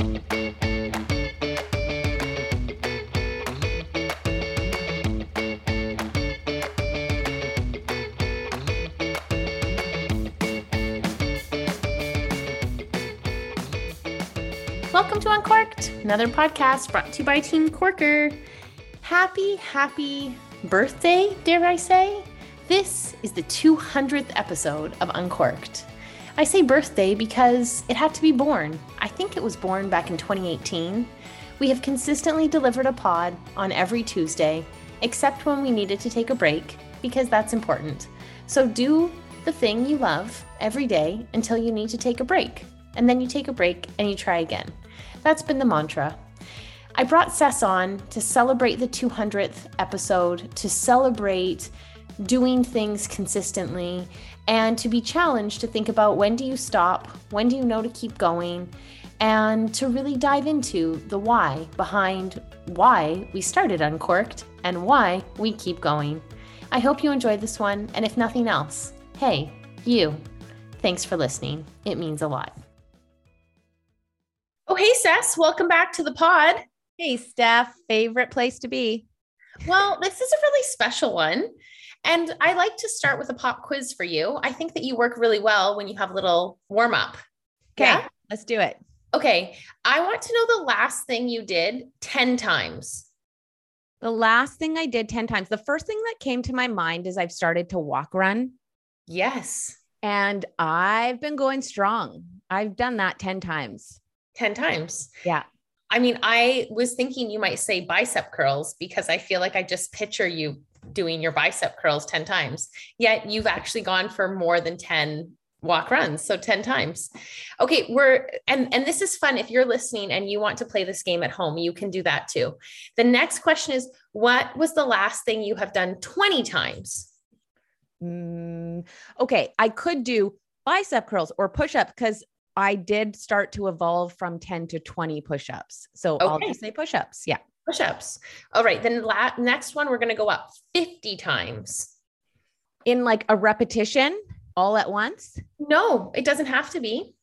Welcome to Uncorked, another podcast brought to you by Team Corker. Happy, happy birthday, dare I say? This is the 200th episode of Uncorked. I say birthday because it had to be born. I think it was born back in 2018. We have consistently delivered a pod on every Tuesday, except when we needed to take a break, because that's important. So do the thing you love every day until you need to take a break. And then you take a break and you try again. That's been the mantra. I brought Cec on to celebrate the 200th episode, to celebrate doing things consistently, and to be challenged to think about when do you stop, when do you know to keep going, and to really dive into the why behind why we started Uncorked and why we keep going. I hope you enjoyed this one, and if nothing else, hey, you, thanks for listening. It means a lot. Oh, hey, Cec, welcome back to the pod. Hey, Steph, favorite place to be. Well, this is a really special one. And I like to start with a pop quiz for you. I think that you work really well when you have a little warm up. Okay, yeah? let's do it. Okay. I want to know the last thing you did 10 times. The last thing I did 10 times. The first thing that came to my mind is I've started to walk run. Yes. And I've been going strong. I've done that 10 times. 10 times. Yeah. I mean, I was thinking you might say bicep curls because I feel like I just picture you doing your bicep curls 10 times. Yet you've actually gone for more than 10 walk runs so 10 times okay we're and and this is fun if you're listening and you want to play this game at home you can do that too the next question is what was the last thing you have done 20 times mm, okay i could do bicep curls or push up because I did start to evolve from 10 to 20 push ups. So okay. I'll just say push ups. Yeah. Push ups. All right. Then la- next one, we're going to go up 50 times. In like a repetition all at once? No, it doesn't have to be.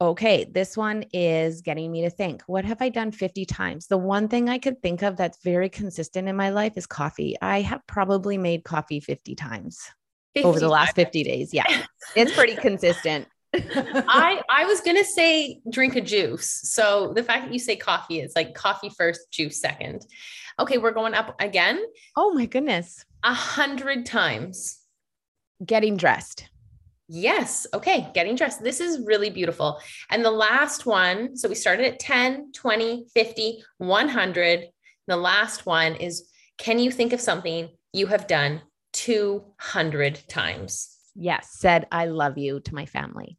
Okay, this one is getting me to think. What have I done 50 times? The one thing I could think of that's very consistent in my life is coffee. I have probably made coffee 50 times 50 over the last 50 days. Yeah. it's pretty consistent. I I was gonna say drink a juice. So the fact that you say coffee is like coffee first, juice second. Okay, we're going up again. Oh my goodness. A hundred times. Getting dressed. Yes. Okay. Getting dressed. This is really beautiful. And the last one, so we started at 10, 20, 50, 100. The last one is can you think of something you have done 200 times? Yes. Said, I love you to my family.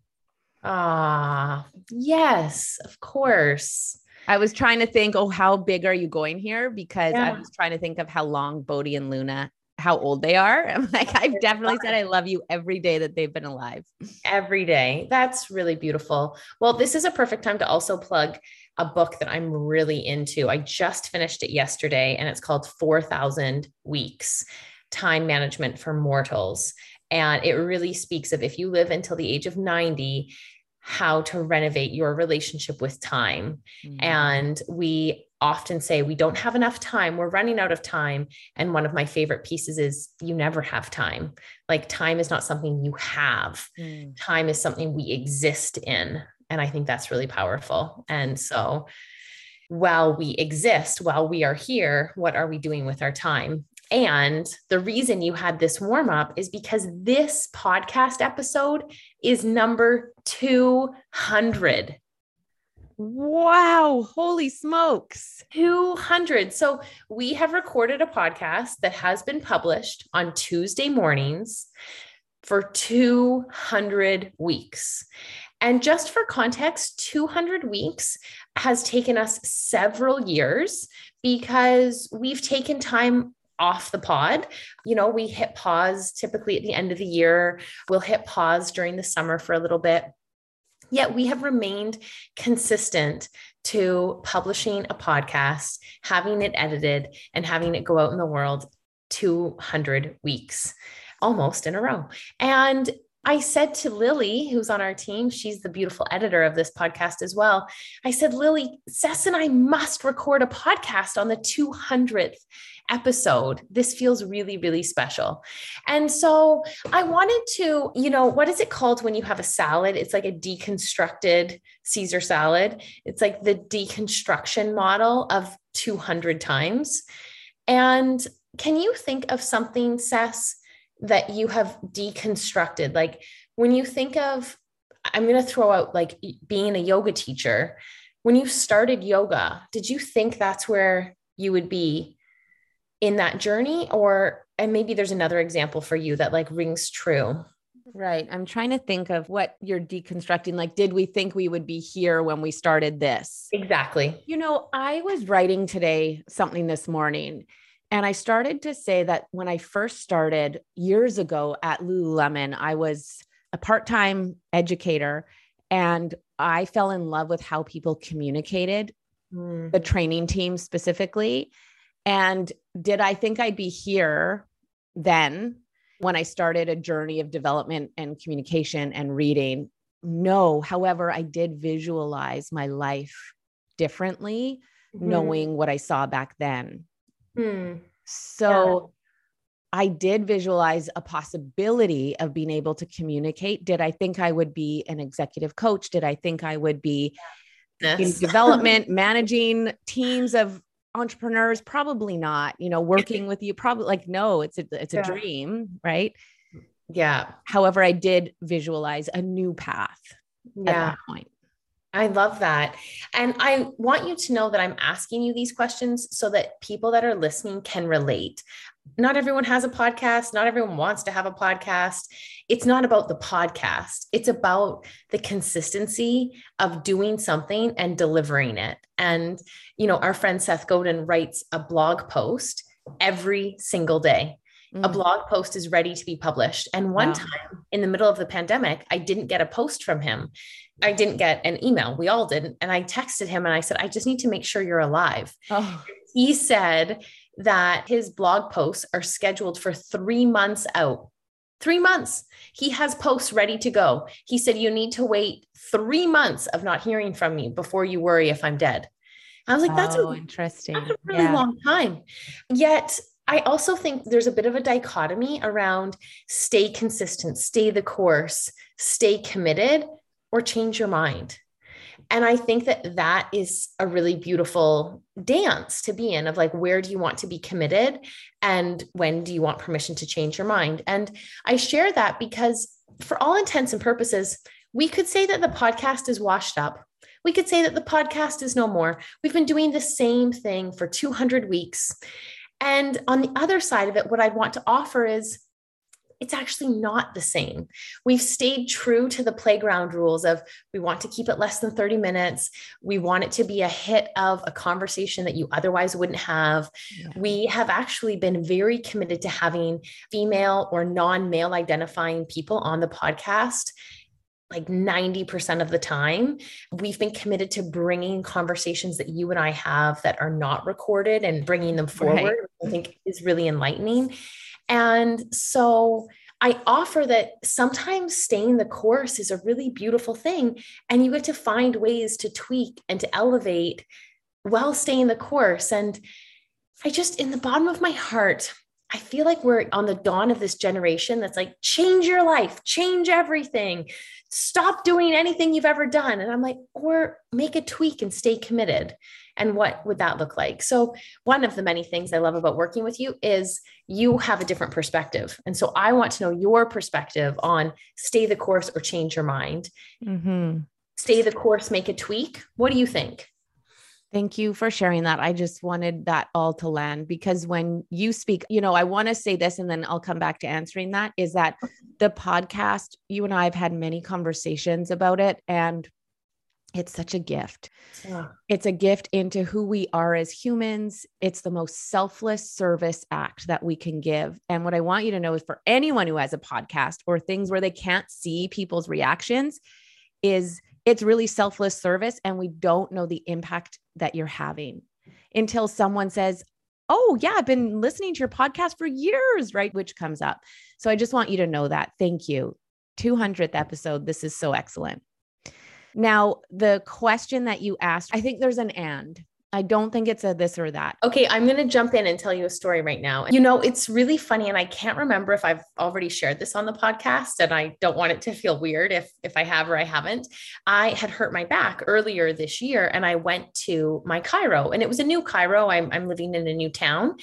Ah, yes, of course. I was trying to think, oh, how big are you going here? Because yeah. I was trying to think of how long Bodhi and Luna, how old they are. I'm like, I've definitely said I love you every day that they've been alive. Every day. That's really beautiful. Well, this is a perfect time to also plug a book that I'm really into. I just finished it yesterday and it's called 4,000 Weeks Time Management for Mortals. And it really speaks of if you live until the age of 90, how to renovate your relationship with time. Mm-hmm. And we often say we don't have enough time, we're running out of time. And one of my favorite pieces is you never have time. Like time is not something you have, mm. time is something we exist in. And I think that's really powerful. And so, while we exist, while we are here, what are we doing with our time? And the reason you had this warm up is because this podcast episode is number 200. Wow, holy smokes. 200. So we have recorded a podcast that has been published on Tuesday mornings for 200 weeks. And just for context, 200 weeks has taken us several years because we've taken time off the pod. You know, we hit pause typically at the end of the year. We'll hit pause during the summer for a little bit. Yet we have remained consistent to publishing a podcast, having it edited, and having it go out in the world 200 weeks almost in a row. And I said to Lily, who's on our team, she's the beautiful editor of this podcast as well. I said, Lily, Cec and I must record a podcast on the 200th episode. This feels really, really special. And so I wanted to, you know, what is it called when you have a salad? It's like a deconstructed Caesar salad. It's like the deconstruction model of 200 times. And can you think of something, Cec? That you have deconstructed? Like when you think of, I'm going to throw out like being a yoga teacher, when you started yoga, did you think that's where you would be in that journey? Or, and maybe there's another example for you that like rings true. Right. I'm trying to think of what you're deconstructing. Like, did we think we would be here when we started this? Exactly. You know, I was writing today something this morning and I started to say that when I first started years ago at Lululemon, I was a part time educator and I fell in love with how people communicated, mm. the training team specifically. And did I think I'd be here then when I started a journey of development and communication and reading? No. However, I did visualize my life differently, mm-hmm. knowing what I saw back then. Hmm. So yeah. I did visualize a possibility of being able to communicate. Did I think I would be an executive coach? Did I think I would be yes. in development, managing teams of entrepreneurs? Probably not. You know, working with you, probably like no, it's a it's a yeah. dream, right? Yeah. However, I did visualize a new path yeah. at that point. I love that. And I want you to know that I'm asking you these questions so that people that are listening can relate. Not everyone has a podcast. Not everyone wants to have a podcast. It's not about the podcast, it's about the consistency of doing something and delivering it. And, you know, our friend Seth Godin writes a blog post every single day. Mm. A blog post is ready to be published. And one wow. time in the middle of the pandemic, I didn't get a post from him I didn't get an email. We all didn't. And I texted him and I said, I just need to make sure you're alive. Oh. He said that his blog posts are scheduled for three months out. Three months. He has posts ready to go. He said, You need to wait three months of not hearing from me before you worry if I'm dead. I was like, That's oh, a, interesting. That's a really yeah. long time. Yet I also think there's a bit of a dichotomy around stay consistent, stay the course, stay committed or change your mind. And I think that that is a really beautiful dance to be in of like, where do you want to be committed? And when do you want permission to change your mind? And I share that because, for all intents and purposes, we could say that the podcast is washed up. We could say that the podcast is no more. We've been doing the same thing for 200 weeks. And on the other side of it, what I'd want to offer is it's actually not the same. We've stayed true to the playground rules of we want to keep it less than 30 minutes. We want it to be a hit of a conversation that you otherwise wouldn't have. Yeah. We have actually been very committed to having female or non male identifying people on the podcast like 90% of the time. We've been committed to bringing conversations that you and I have that are not recorded and bringing them forward, right. I think is really enlightening. And so I offer that sometimes staying the course is a really beautiful thing. And you get to find ways to tweak and to elevate while staying the course. And I just, in the bottom of my heart, I feel like we're on the dawn of this generation that's like, change your life, change everything, stop doing anything you've ever done. And I'm like, or make a tweak and stay committed. And what would that look like? So one of the many things i love about working with you is you have a different perspective. And so i want to know your perspective on stay the course or change your mind. Mm-hmm. stay the course make a tweak. What do you think Thank you for sharing that. I just wanted that all to land because when you speak, you know, I want to say this and then I'll come back to answering that is that the podcast, you and I have had many conversations about it. And it's such a gift. Yeah. It's a gift into who we are as humans. It's the most selfless service act that we can give. And what I want you to know is for anyone who has a podcast or things where they can't see people's reactions is it's really selfless service and we don't know the impact that you're having until someone says, "Oh, yeah, I've been listening to your podcast for years," right? Which comes up. So I just want you to know that. Thank you. 200th episode. This is so excellent. Now, the question that you asked, I think there's an and. I don't think it's a this or that. Okay, I'm going to jump in and tell you a story right now. You know, it's really funny and I can't remember if I've already shared this on the podcast and I don't want it to feel weird if if I have or I haven't. I had hurt my back earlier this year and I went to my chiro and it was a new chiro. I'm I'm living in a new town.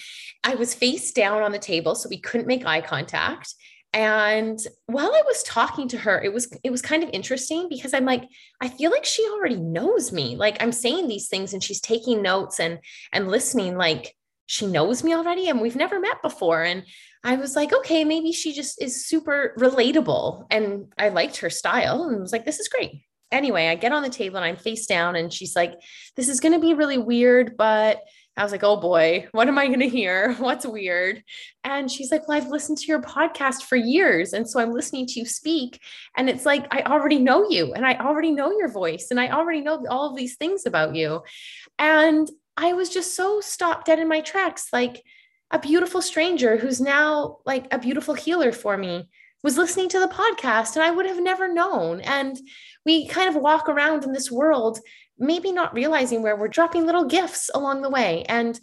I was face down on the table so we couldn't make eye contact and while i was talking to her it was it was kind of interesting because i'm like i feel like she already knows me. Like i'm saying these things and she's taking notes and and listening like she knows me already and we've never met before. And i was like okay maybe she just is super relatable and i liked her style and was like this is great. Anyway i get on the table and i'm face down and she's like this is going to be really weird but I was like, oh boy, what am I going to hear? What's weird? And she's like, well, I've listened to your podcast for years. And so I'm listening to you speak. And it's like, I already know you and I already know your voice and I already know all of these things about you. And I was just so stopped dead in my tracks. Like a beautiful stranger who's now like a beautiful healer for me was listening to the podcast and I would have never known. And we kind of walk around in this world maybe not realizing where we're dropping little gifts along the way. And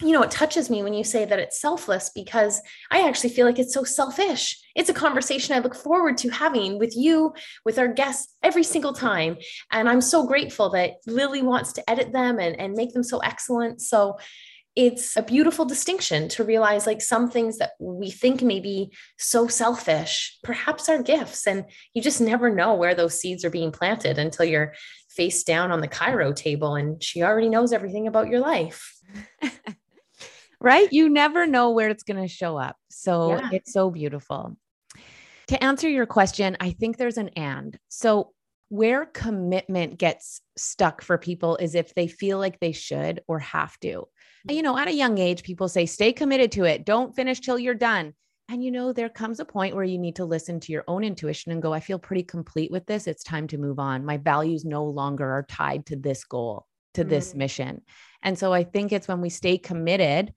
you know, it touches me when you say that it's selfless because I actually feel like it's so selfish. It's a conversation I look forward to having with you, with our guests every single time. And I'm so grateful that Lily wants to edit them and, and make them so excellent. So it's a beautiful distinction to realize like some things that we think may be so selfish perhaps are gifts and you just never know where those seeds are being planted until you're face down on the chiro table and she already knows everything about your life. right? You never know where it's going to show up. So yeah. it's so beautiful. To answer your question, I think there's an and. So where commitment gets stuck for people is if they feel like they should or have to. You know, at a young age, people say, stay committed to it. Don't finish till you're done. And you know, there comes a point where you need to listen to your own intuition and go, I feel pretty complete with this. It's time to move on. My values no longer are tied to this goal, to mm. this mission. And so I think it's when we stay committed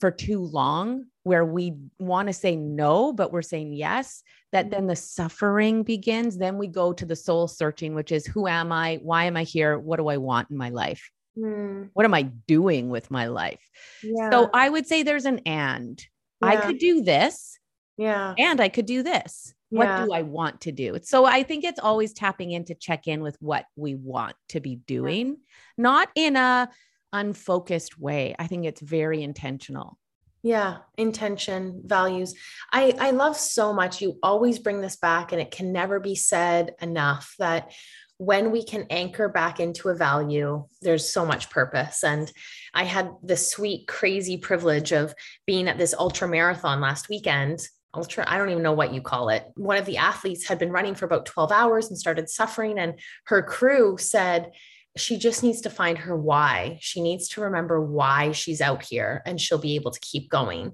for too long, where we want to say no, but we're saying yes, that then the suffering begins. Then we go to the soul searching, which is who am I? Why am I here? What do I want in my life? Mm. What am I doing with my life? Yeah. So I would say there's an and yeah. I could do this. Yeah. And I could do this. Yeah. What do I want to do? So I think it's always tapping in to check in with what we want to be doing, not in a unfocused way. I think it's very intentional. Yeah, intention, values. I I love so much you always bring this back and it can never be said enough that when we can anchor back into a value, there's so much purpose. And I had the sweet, crazy privilege of being at this ultra marathon last weekend. Ultra, I don't even know what you call it. One of the athletes had been running for about 12 hours and started suffering. And her crew said, she just needs to find her why. She needs to remember why she's out here and she'll be able to keep going.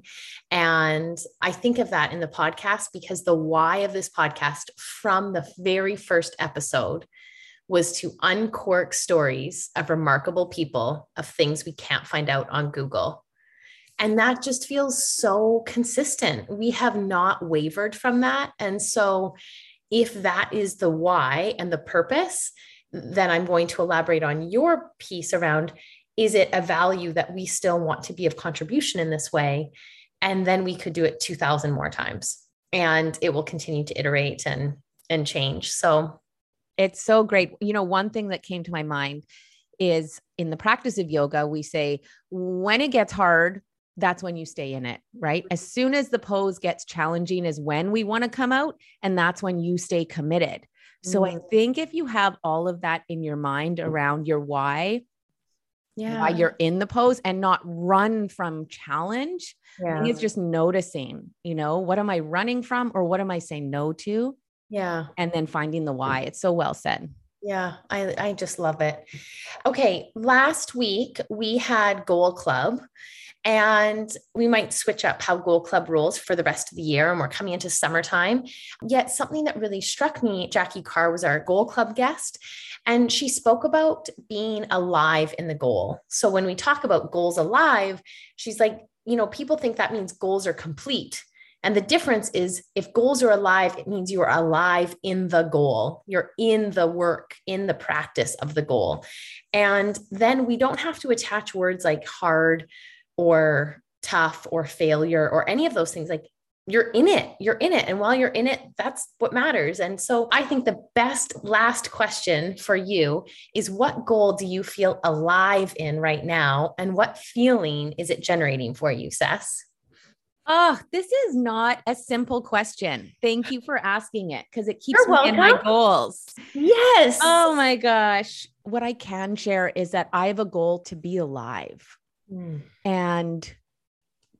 And I think of that in the podcast because the why of this podcast from the very first episode was to uncork stories of remarkable people, of things we can't find out on Google. And that just feels so consistent. We have not wavered from that. And so, if that is the why and the purpose, then I'm going to elaborate on your piece around is it a value that we still want to be of contribution in this way? And then we could do it 2000 more times and it will continue to iterate and and change. So it's so great. You know, one thing that came to my mind is in the practice of yoga, we say when it gets hard, that's when you stay in it, right? As soon as the pose gets challenging, is when we want to come out. And that's when you stay committed. So mm-hmm. I think if you have all of that in your mind around your why, yeah. why you're in the pose and not run from challenge, yeah. I think it's just noticing, you know, what am I running from or what am I saying no to? Yeah. And then finding the why. It's so well said. Yeah, I, I just love it. Okay, last week we had Goal Club, and we might switch up how Goal Club rules for the rest of the year. And we're coming into summertime. Yet, something that really struck me Jackie Carr was our Goal Club guest, and she spoke about being alive in the goal. So, when we talk about goals alive, she's like, you know, people think that means goals are complete And the difference is if goals are alive, it means you are alive in the goal. You're in the work, in the practice of the goal. And then we don't have to attach words like hard or tough or failure or any of those things. Like you're in it, you're in it. And while you're in it, that's what matters. And so I think the best last question for you is what goal do you feel alive in right now? And what feeling is it generating for you, Cec? Oh, this is not a simple question. Thank you for asking it because it keeps You're me welcome. in my goals. Yes. Oh my gosh. What I can share is that I have a goal to be alive mm. and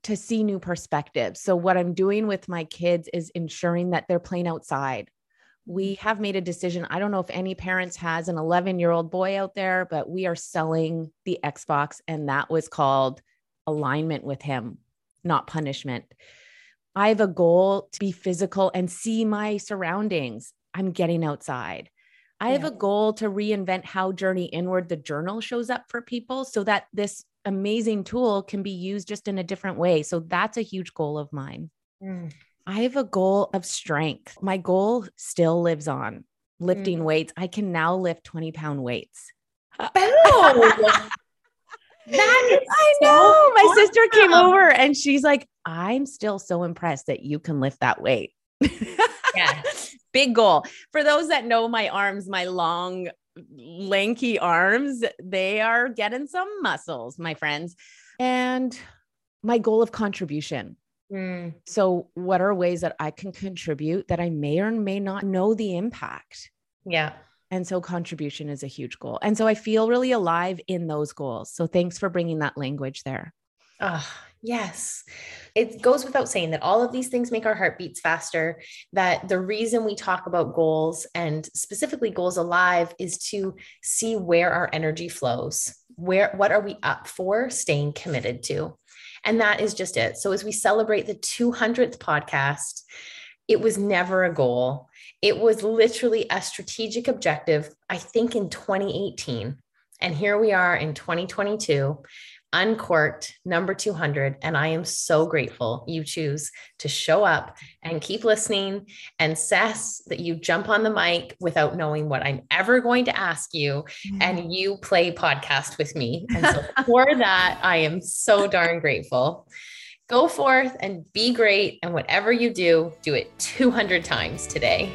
to see new perspectives. So, what I'm doing with my kids is ensuring that they're playing outside. We have made a decision. I don't know if any parents has an 11 year old boy out there, but we are selling the Xbox, and that was called alignment with him not punishment. I have a goal to be physical and see my surroundings. I'm getting outside. I yeah. have a goal to reinvent how Journey Inward, the journal, shows up for people so that this amazing tool can be used just in a different way. So that's a huge goal of mine. Mm. I have a goal of strength. My goal still lives on lifting mm. weights. I can now lift 20 pound weights. Oh, That is I so know. My awesome. sister came over and she's like, I'm still so impressed that you can lift that weight. Yeah. Big goal. For those that know my arms, my long, lanky arms, they are getting some muscles, my friends. And my goal of contribution. Mm. So, what are ways that I can contribute that I may or may not know the impact? Yeah. And so contribution is a huge goal. And so I feel really alive in those goals. So thanks for bringing that language there. Oh, yes. It goes without saying that all of these things make our heartbeats faster. That the reason we talk about goals and specifically goals alive is to see where our energy flows. Where what are we up for staying committed to? And that is just it. So as we celebrate the 200th podcast, it was never a goal. It was literally a strategic objective, I think in 2018. And here we are in 2022, uncorked number 200. And I am so grateful you choose to show up and keep listening and Cec that you jump on the mic without knowing what I'm ever going to ask you. Mm-hmm. And you play podcast with me. And so for that, I am so darn grateful. Go forth and be great. And whatever you do, do it 200 times today.